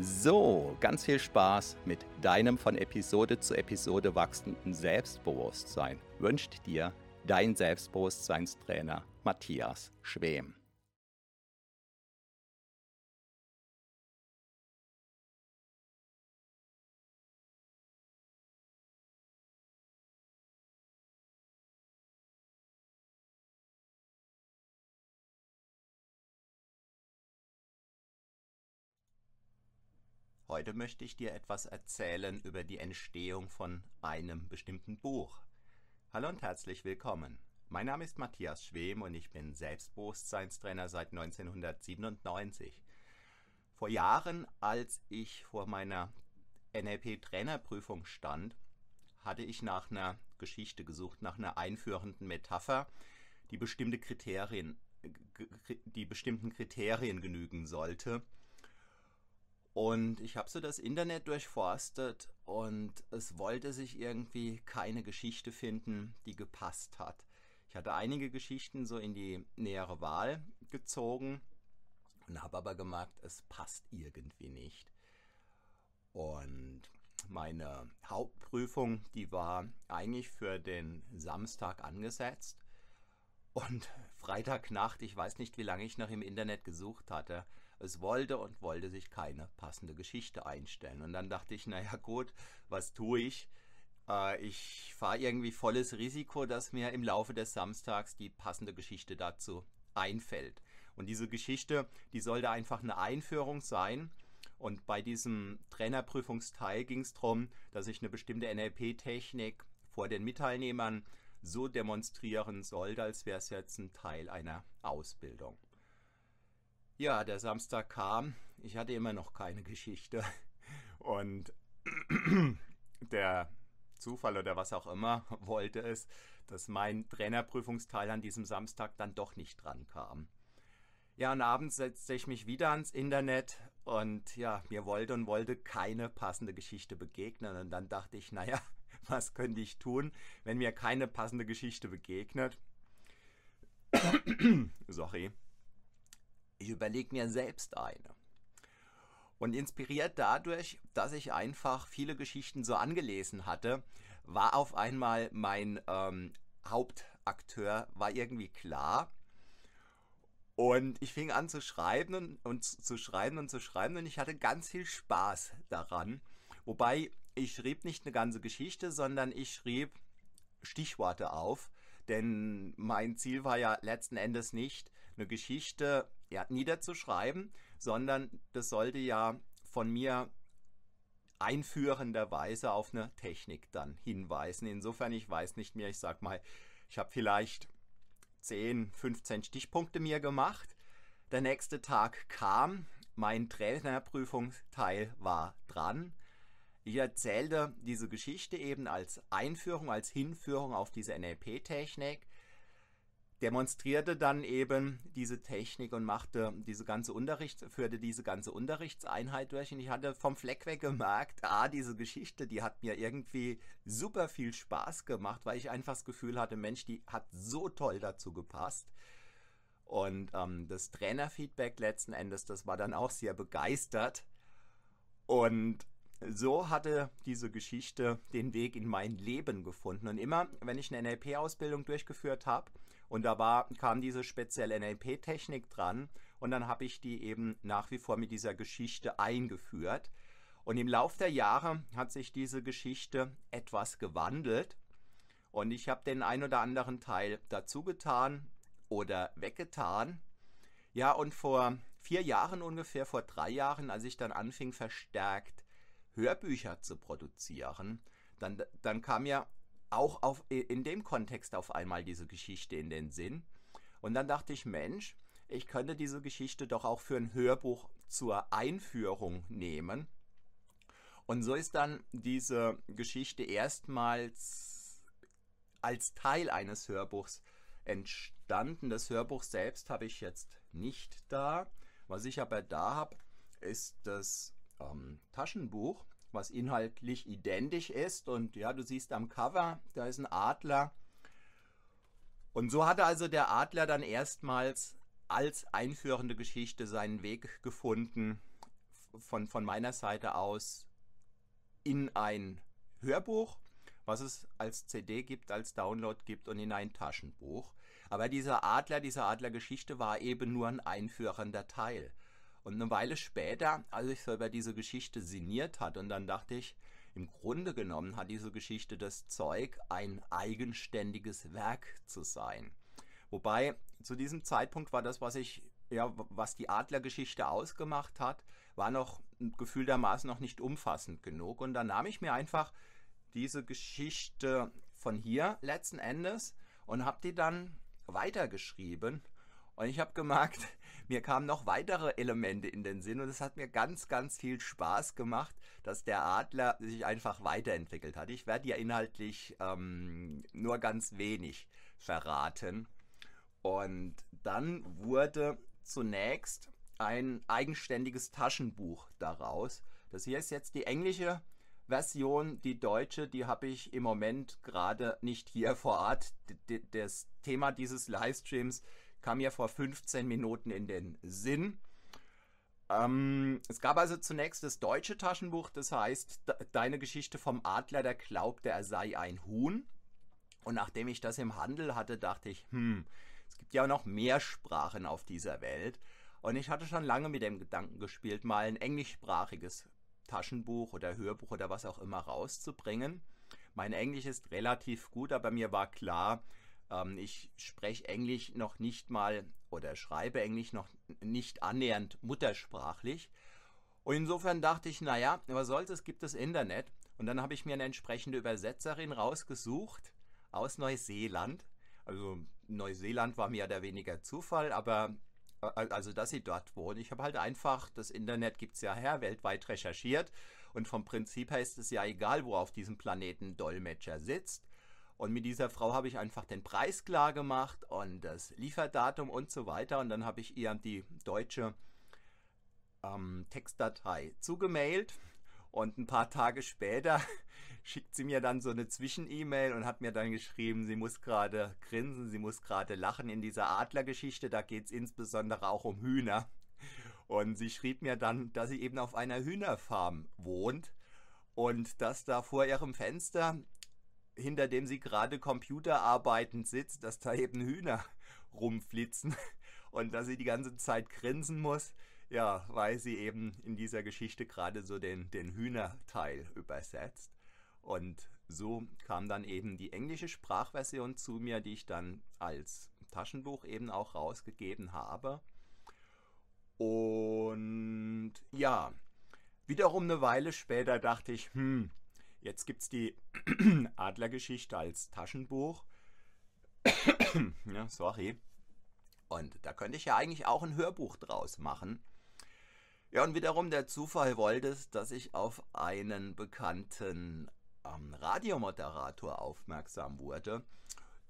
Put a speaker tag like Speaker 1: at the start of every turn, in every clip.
Speaker 1: So, ganz viel Spaß mit deinem von Episode zu Episode wachsenden Selbstbewusstsein wünscht dir dein Selbstbewusstseinstrainer Matthias Schwem. Heute möchte ich dir etwas erzählen über die Entstehung von einem bestimmten Buch. Hallo und herzlich willkommen. Mein Name ist Matthias Schwem und ich bin Selbstbewusstseinstrainer seit 1997. Vor Jahren, als ich vor meiner NLP-Trainerprüfung stand, hatte ich nach einer Geschichte gesucht, nach einer einführenden Metapher, die bestimmte Kriterien, die bestimmten Kriterien genügen sollte und ich habe so das Internet durchforstet und es wollte sich irgendwie keine Geschichte finden, die gepasst hat. Ich hatte einige Geschichten so in die nähere Wahl gezogen und habe aber gemerkt, es passt irgendwie nicht. Und meine Hauptprüfung, die war eigentlich für den Samstag angesetzt. Und Freitagnacht, ich weiß nicht, wie lange ich noch im Internet gesucht hatte, es wollte und wollte sich keine passende Geschichte einstellen. Und dann dachte ich, naja gut, was tue ich? Äh, ich fahre irgendwie volles Risiko, dass mir im Laufe des Samstags die passende Geschichte dazu einfällt. Und diese Geschichte, die sollte einfach eine Einführung sein. Und bei diesem Trainerprüfungsteil ging es darum, dass ich eine bestimmte NLP-Technik vor den Mitteilnehmern so demonstrieren sollte, als wäre es jetzt ein Teil einer Ausbildung. Ja, der Samstag kam. Ich hatte immer noch keine Geschichte. Und der Zufall oder was auch immer wollte es, dass mein Trainerprüfungsteil an diesem Samstag dann doch nicht dran kam. Ja, und abends setzte ich mich wieder ans Internet und ja, mir wollte und wollte keine passende Geschichte begegnen. Und dann dachte ich, naja, was könnte ich tun, wenn mir keine passende Geschichte begegnet? Sorry ich überlege mir selbst eine. Und inspiriert dadurch, dass ich einfach viele Geschichten so angelesen hatte, war auf einmal mein ähm, Hauptakteur, war irgendwie klar. Und ich fing an zu schreiben und, und zu schreiben und zu schreiben und ich hatte ganz viel Spaß daran. Wobei ich schrieb nicht eine ganze Geschichte, sondern ich schrieb Stichworte auf. Denn mein Ziel war ja letzten Endes nicht, eine Geschichte ja, niederzuschreiben, sondern das sollte ja von mir einführenderweise auf eine Technik dann hinweisen. Insofern, ich weiß nicht mehr, ich sag mal, ich habe vielleicht 10, 15 Stichpunkte mir gemacht. Der nächste Tag kam, mein Trainerprüfungsteil war dran. Ich erzählte diese Geschichte eben als Einführung, als Hinführung auf diese NLP-Technik demonstrierte dann eben diese Technik und machte diese ganze Unterricht, führte diese ganze Unterrichtseinheit durch und ich hatte vom Fleck weg gemerkt, ah, diese Geschichte, die hat mir irgendwie super viel Spaß gemacht, weil ich einfach das Gefühl hatte, Mensch, die hat so toll dazu gepasst. Und ähm, das Trainerfeedback letzten Endes, das war dann auch sehr begeistert. Und so hatte diese Geschichte den Weg in mein Leben gefunden. Und immer, wenn ich eine NLP-Ausbildung durchgeführt habe, und da war, kam diese spezielle NLP-Technik dran, und dann habe ich die eben nach wie vor mit dieser Geschichte eingeführt. Und im Laufe der Jahre hat sich diese Geschichte etwas gewandelt. Und ich habe den ein oder anderen Teil dazu getan oder weggetan. Ja, und vor vier Jahren ungefähr, vor drei Jahren, als ich dann anfing, verstärkt Hörbücher zu produzieren, dann, dann kam ja auch auf, in dem Kontext auf einmal diese Geschichte in den Sinn. Und dann dachte ich, Mensch, ich könnte diese Geschichte doch auch für ein Hörbuch zur Einführung nehmen. Und so ist dann diese Geschichte erstmals als Teil eines Hörbuchs entstanden. Das Hörbuch selbst habe ich jetzt nicht da. Was ich aber da habe, ist das ähm, Taschenbuch, was inhaltlich identisch ist. Und ja, du siehst am Cover, da ist ein Adler. Und so hatte also der Adler dann erstmals als einführende Geschichte seinen Weg gefunden, von, von meiner Seite aus in ein Hörbuch, was es als CD gibt, als Download gibt und in ein Taschenbuch. Aber dieser Adler, diese Adlergeschichte war eben nur ein einführender Teil. Und eine Weile später, als ich so über diese Geschichte sinniert hatte, und dann dachte ich, im Grunde genommen hat diese Geschichte das Zeug, ein eigenständiges Werk zu sein. Wobei zu diesem Zeitpunkt war das, was ich, ja, was die Adlergeschichte ausgemacht hat, war noch gefühltermaßen noch nicht umfassend genug. Und dann nahm ich mir einfach diese Geschichte von hier letzten Endes und habe die dann weitergeschrieben. Und ich habe gemerkt, mir kamen noch weitere Elemente in den Sinn und es hat mir ganz, ganz viel Spaß gemacht, dass der Adler sich einfach weiterentwickelt hat. Ich werde ja inhaltlich ähm, nur ganz wenig verraten. Und dann wurde zunächst ein eigenständiges Taschenbuch daraus. Das hier ist jetzt die englische Version, die deutsche, die habe ich im Moment gerade nicht hier vor Ort. Das Thema dieses Livestreams kam ja vor 15 Minuten in den Sinn. Ähm, es gab also zunächst das deutsche Taschenbuch, das heißt Deine Geschichte vom Adler, der glaubte, er sei ein Huhn. Und nachdem ich das im Handel hatte, dachte ich, hm, es gibt ja auch noch mehr Sprachen auf dieser Welt. Und ich hatte schon lange mit dem Gedanken gespielt, mal ein englischsprachiges Taschenbuch oder Hörbuch oder was auch immer rauszubringen. Mein Englisch ist relativ gut, aber mir war klar, ähm, ich spreche Englisch noch nicht mal oder schreibe Englisch noch nicht annähernd muttersprachlich. Und insofern dachte ich, naja, was soll's, es gibt das Internet. Und dann habe ich mir eine entsprechende Übersetzerin rausgesucht aus Neuseeland. Also Neuseeland war mehr oder weniger Zufall, aber äh, also dass sie dort wohnt. Ich habe halt einfach, das Internet gibt es ja her, weltweit recherchiert. Und vom Prinzip her ist es ja egal, wo auf diesem Planeten Dolmetscher sitzt. Und mit dieser Frau habe ich einfach den Preis klar gemacht und das Lieferdatum und so weiter. Und dann habe ich ihr die deutsche ähm, Textdatei zugemailt. Und ein paar Tage später schickt sie mir dann so eine Zwischen-E-Mail und hat mir dann geschrieben, sie muss gerade grinsen, sie muss gerade lachen in dieser Adlergeschichte. Da geht es insbesondere auch um Hühner. Und sie schrieb mir dann, dass sie eben auf einer Hühnerfarm wohnt und dass da vor ihrem Fenster hinter dem sie gerade computerarbeitend sitzt, dass da eben Hühner rumflitzen und dass sie die ganze Zeit grinsen muss, ja, weil sie eben in dieser Geschichte gerade so den, den Hühnerteil übersetzt. Und so kam dann eben die englische Sprachversion zu mir, die ich dann als Taschenbuch eben auch rausgegeben habe. Und ja, wiederum eine Weile später dachte ich, hm, Jetzt gibt es die Adlergeschichte als Taschenbuch. ja, sorry. Und da könnte ich ja eigentlich auch ein Hörbuch draus machen. Ja, und wiederum der Zufall wollte es, dass ich auf einen bekannten ähm, Radiomoderator aufmerksam wurde,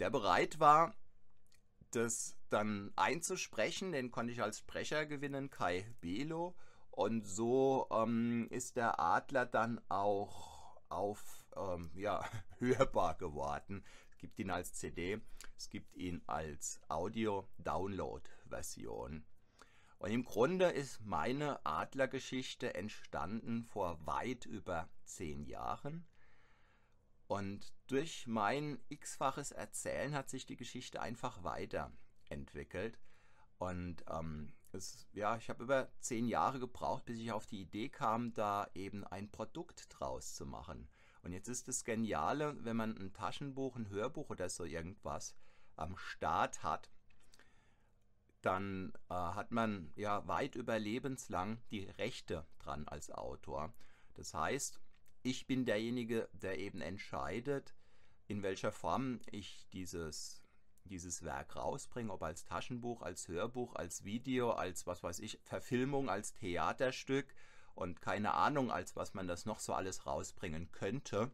Speaker 1: der bereit war, das dann einzusprechen. Den konnte ich als Sprecher gewinnen, Kai Belo. Und so ähm, ist der Adler dann auch auf ähm, ja, hörbar geworden. Es gibt ihn als CD, es gibt ihn als Audio-Download-Version. Und im Grunde ist meine Adlergeschichte entstanden vor weit über zehn Jahren. Und durch mein x-faches Erzählen hat sich die Geschichte einfach weiterentwickelt. Und ähm, es, ja, ich habe über zehn Jahre gebraucht, bis ich auf die Idee kam, da eben ein Produkt draus zu machen. Und jetzt ist das Geniale, wenn man ein Taschenbuch, ein Hörbuch oder so irgendwas am Start hat, dann äh, hat man ja weit über lebenslang die Rechte dran als Autor. Das heißt, ich bin derjenige, der eben entscheidet, in welcher Form ich dieses, dieses Werk rausbringe, ob als Taschenbuch, als Hörbuch, als Video, als was weiß ich, Verfilmung, als Theaterstück und keine Ahnung, als was man das noch so alles rausbringen könnte.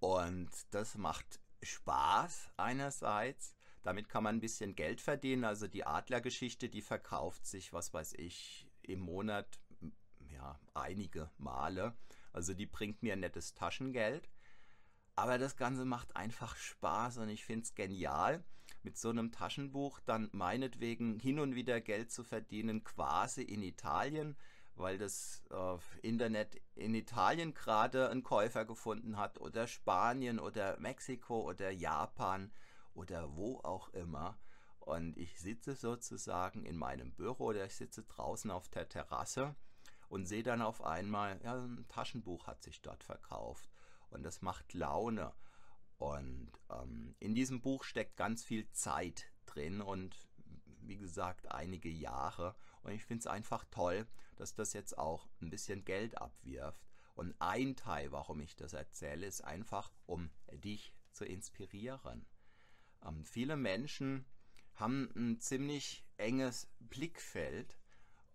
Speaker 1: Und das macht Spaß einerseits. Damit kann man ein bisschen Geld verdienen. Also die Adlergeschichte, die verkauft sich, was weiß ich, im Monat ja, einige Male. Also die bringt mir nettes Taschengeld. Aber das Ganze macht einfach Spaß und ich finde es genial, mit so einem Taschenbuch dann meinetwegen hin und wieder Geld zu verdienen, quasi in Italien, weil das äh, Internet in Italien gerade einen Käufer gefunden hat oder Spanien oder Mexiko oder Japan oder wo auch immer. Und ich sitze sozusagen in meinem Büro oder ich sitze draußen auf der Terrasse und sehe dann auf einmal, ja, ein Taschenbuch hat sich dort verkauft. Und das macht Laune. Und ähm, in diesem Buch steckt ganz viel Zeit drin und wie gesagt einige Jahre. Und ich finde es einfach toll, dass das jetzt auch ein bisschen Geld abwirft. Und ein Teil, warum ich das erzähle, ist einfach, um dich zu inspirieren. Ähm, viele Menschen haben ein ziemlich enges Blickfeld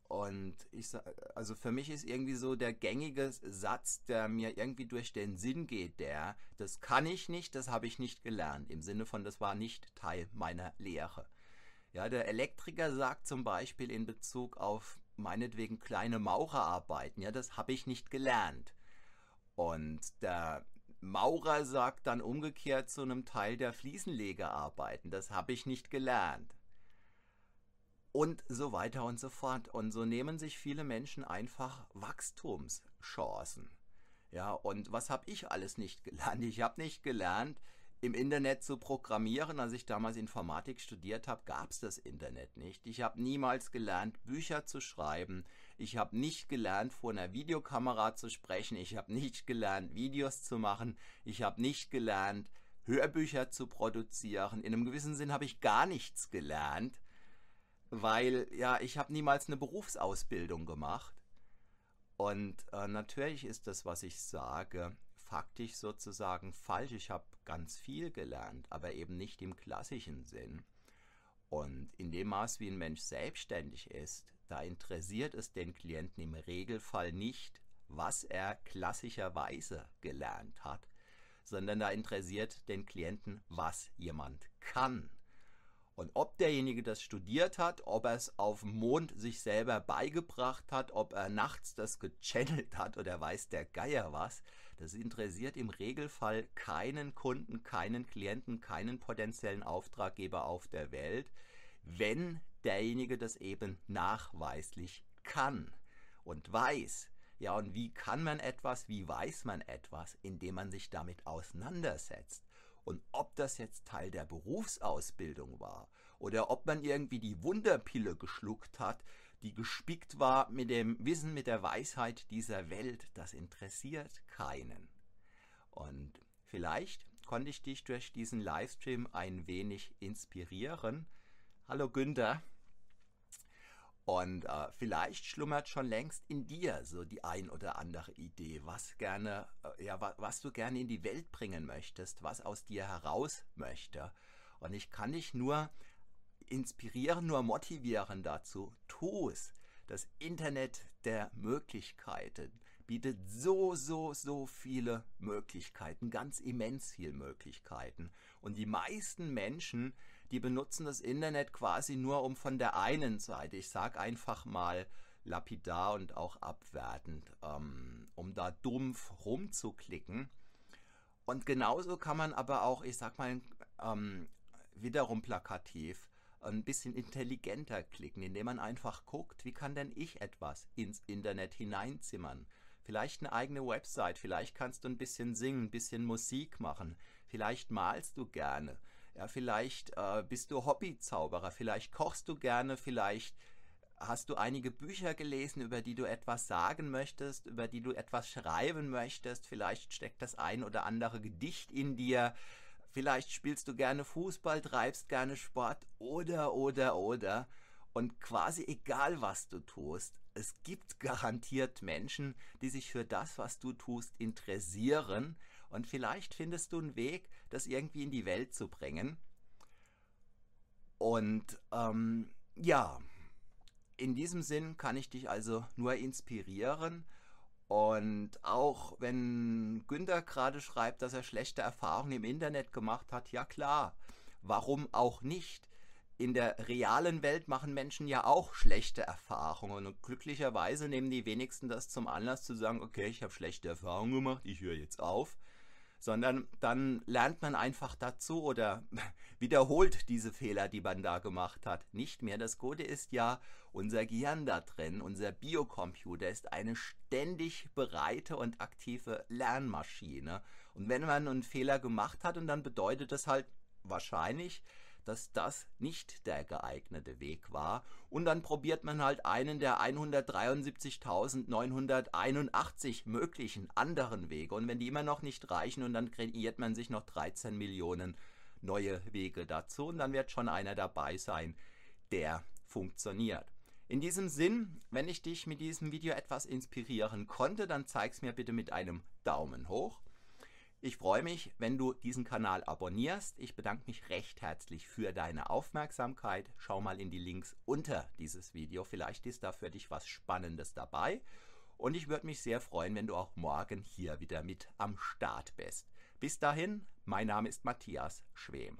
Speaker 1: und ich also für mich ist irgendwie so der gängige Satz, der mir irgendwie durch den Sinn geht, der, das kann ich nicht, das habe ich nicht gelernt, im Sinne von, das war nicht Teil meiner Lehre. Ja, der Elektriker sagt zum Beispiel in Bezug auf meinetwegen kleine Maurerarbeiten, ja, das habe ich nicht gelernt. Und der Maurer sagt dann umgekehrt zu einem Teil der Fliesenlegerarbeiten, das habe ich nicht gelernt. Und so weiter und so fort. Und so nehmen sich viele Menschen einfach Wachstumschancen. Ja, und was habe ich alles nicht gelernt? Ich habe nicht gelernt, im Internet zu programmieren. Als ich damals Informatik studiert habe, gab es das Internet nicht. Ich habe niemals gelernt, Bücher zu schreiben. Ich habe nicht gelernt, vor einer Videokamera zu sprechen. Ich habe nicht gelernt, Videos zu machen. Ich habe nicht gelernt, Hörbücher zu produzieren. In einem gewissen Sinn habe ich gar nichts gelernt, weil ja, ich habe niemals eine Berufsausbildung gemacht. Und äh, natürlich ist das, was ich sage, faktisch sozusagen falsch. Ich habe ganz viel gelernt, aber eben nicht im klassischen Sinn. Und in dem Maß, wie ein Mensch selbstständig ist, da interessiert es den Klienten im Regelfall nicht, was er klassischerweise gelernt hat, sondern da interessiert den Klienten, was jemand kann. Und ob derjenige das studiert hat, ob er es auf dem Mond sich selber beigebracht hat, ob er nachts das gechannelt hat oder weiß der Geier was, das interessiert im Regelfall keinen Kunden, keinen Klienten, keinen potenziellen Auftraggeber auf der Welt, wenn derjenige das eben nachweislich kann und weiß. Ja, und wie kann man etwas, wie weiß man etwas, indem man sich damit auseinandersetzt? Und ob das jetzt Teil der Berufsausbildung war oder ob man irgendwie die Wunderpille geschluckt hat, die gespickt war mit dem Wissen, mit der Weisheit dieser Welt, das interessiert keinen. Und vielleicht konnte ich dich durch diesen Livestream ein wenig inspirieren. Hallo Günther. Und äh, vielleicht schlummert schon längst in dir so die ein oder andere Idee, was gerne, äh, ja, was, was du gerne in die Welt bringen möchtest, was aus dir heraus möchte. Und ich kann dich nur inspirieren, nur motivieren dazu. Tu es. Das Internet der Möglichkeiten bietet so, so, so viele Möglichkeiten, ganz immens viele Möglichkeiten. Und die meisten Menschen, die benutzen das Internet quasi nur um von der einen Seite, ich sage einfach mal lapidar und auch abwertend, ähm, um da dumpf rumzuklicken. Und genauso kann man aber auch, ich sag mal, ähm, wiederum plakativ, ein bisschen intelligenter klicken, indem man einfach guckt, wie kann denn ich etwas ins Internet hineinzimmern. Vielleicht eine eigene Website, vielleicht kannst du ein bisschen singen, ein bisschen Musik machen, vielleicht malst du gerne, ja, vielleicht äh, bist du Hobbyzauberer, vielleicht kochst du gerne, vielleicht hast du einige Bücher gelesen, über die du etwas sagen möchtest, über die du etwas schreiben möchtest, vielleicht steckt das ein oder andere Gedicht in dir, vielleicht spielst du gerne Fußball, treibst gerne Sport oder oder oder. Und quasi egal was du tust, es gibt garantiert Menschen, die sich für das, was du tust, interessieren und vielleicht findest du einen Weg, das irgendwie in die Welt zu bringen. Und ähm, ja, in diesem Sinn kann ich dich also nur inspirieren. Und auch wenn Günther gerade schreibt, dass er schlechte Erfahrungen im Internet gemacht hat, ja klar, warum auch nicht? In der realen Welt machen Menschen ja auch schlechte Erfahrungen und glücklicherweise nehmen die wenigsten das zum Anlass zu sagen, okay, ich habe schlechte Erfahrungen gemacht, ich höre jetzt auf, sondern dann lernt man einfach dazu oder wiederholt diese Fehler, die man da gemacht hat, nicht mehr. Das Gute ist ja, unser Gehirn da drin, unser Biocomputer ist eine ständig bereite und aktive Lernmaschine. Und wenn man einen Fehler gemacht hat, und dann bedeutet das halt wahrscheinlich, dass das nicht der geeignete Weg war. Und dann probiert man halt einen der 173.981 möglichen anderen Wege. Und wenn die immer noch nicht reichen und dann kreiert man sich noch 13 Millionen neue Wege dazu und dann wird schon einer dabei sein, der funktioniert. In diesem Sinn, wenn ich dich mit diesem Video etwas inspirieren konnte, dann zeig es mir bitte mit einem Daumen hoch. Ich freue mich, wenn du diesen Kanal abonnierst. Ich bedanke mich recht herzlich für deine Aufmerksamkeit. Schau mal in die Links unter dieses Video. Vielleicht ist da für dich was Spannendes dabei. Und ich würde mich sehr freuen, wenn du auch morgen hier wieder mit am Start bist. Bis dahin, mein Name ist Matthias Schwem.